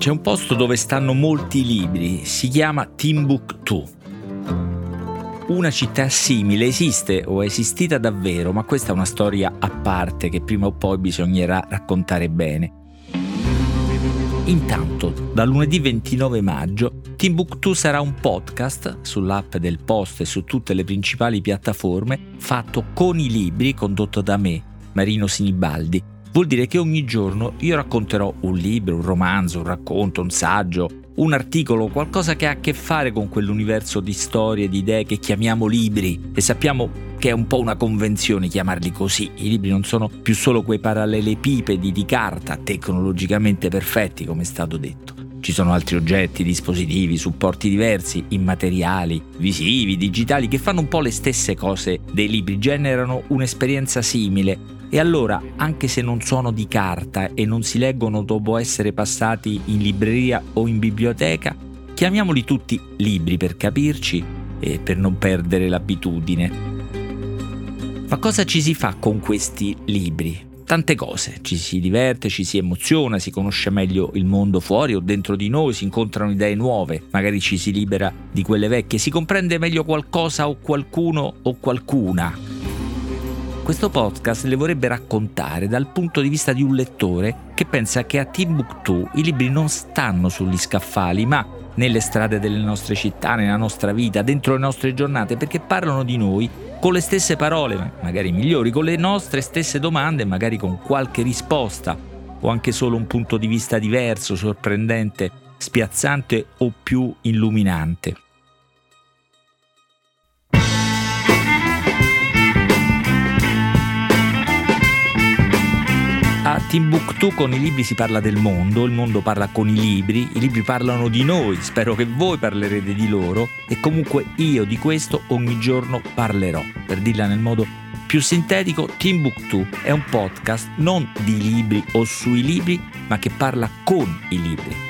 C'è un posto dove stanno molti libri, si chiama Timbuktu. Una città simile esiste o è esistita davvero, ma questa è una storia a parte che prima o poi bisognerà raccontare bene. Intanto, da lunedì 29 maggio, Timbuktu sarà un podcast sull'app del Post e su tutte le principali piattaforme fatto con i libri condotto da me, Marino Sinibaldi. Vuol dire che ogni giorno io racconterò un libro, un romanzo, un racconto, un saggio, un articolo, qualcosa che ha a che fare con quell'universo di storie, di idee che chiamiamo libri e sappiamo che è un po' una convenzione chiamarli così. I libri non sono più solo quei parallelepipedi di carta tecnologicamente perfetti, come è stato detto. Ci sono altri oggetti, dispositivi, supporti diversi, immateriali, visivi, digitali, che fanno un po' le stesse cose dei libri, generano un'esperienza simile. E allora, anche se non sono di carta e non si leggono dopo essere passati in libreria o in biblioteca, chiamiamoli tutti libri per capirci e per non perdere l'abitudine. Ma cosa ci si fa con questi libri? Tante cose, ci si diverte, ci si emoziona, si conosce meglio il mondo fuori o dentro di noi, si incontrano idee nuove, magari ci si libera di quelle vecchie, si comprende meglio qualcosa o qualcuno o qualcuna. Questo podcast le vorrebbe raccontare dal punto di vista di un lettore che pensa che a Timbuktu i libri non stanno sugli scaffali, ma nelle strade delle nostre città, nella nostra vita, dentro le nostre giornate, perché parlano di noi con le stesse parole, magari migliori, con le nostre stesse domande, magari con qualche risposta o anche solo un punto di vista diverso, sorprendente, spiazzante o più illuminante. Timbuktu con i libri si parla del mondo, il mondo parla con i libri, i libri parlano di noi, spero che voi parlerete di loro e comunque io di questo ogni giorno parlerò. Per dirla nel modo più sintetico, Timbuktu è un podcast non di libri o sui libri, ma che parla con i libri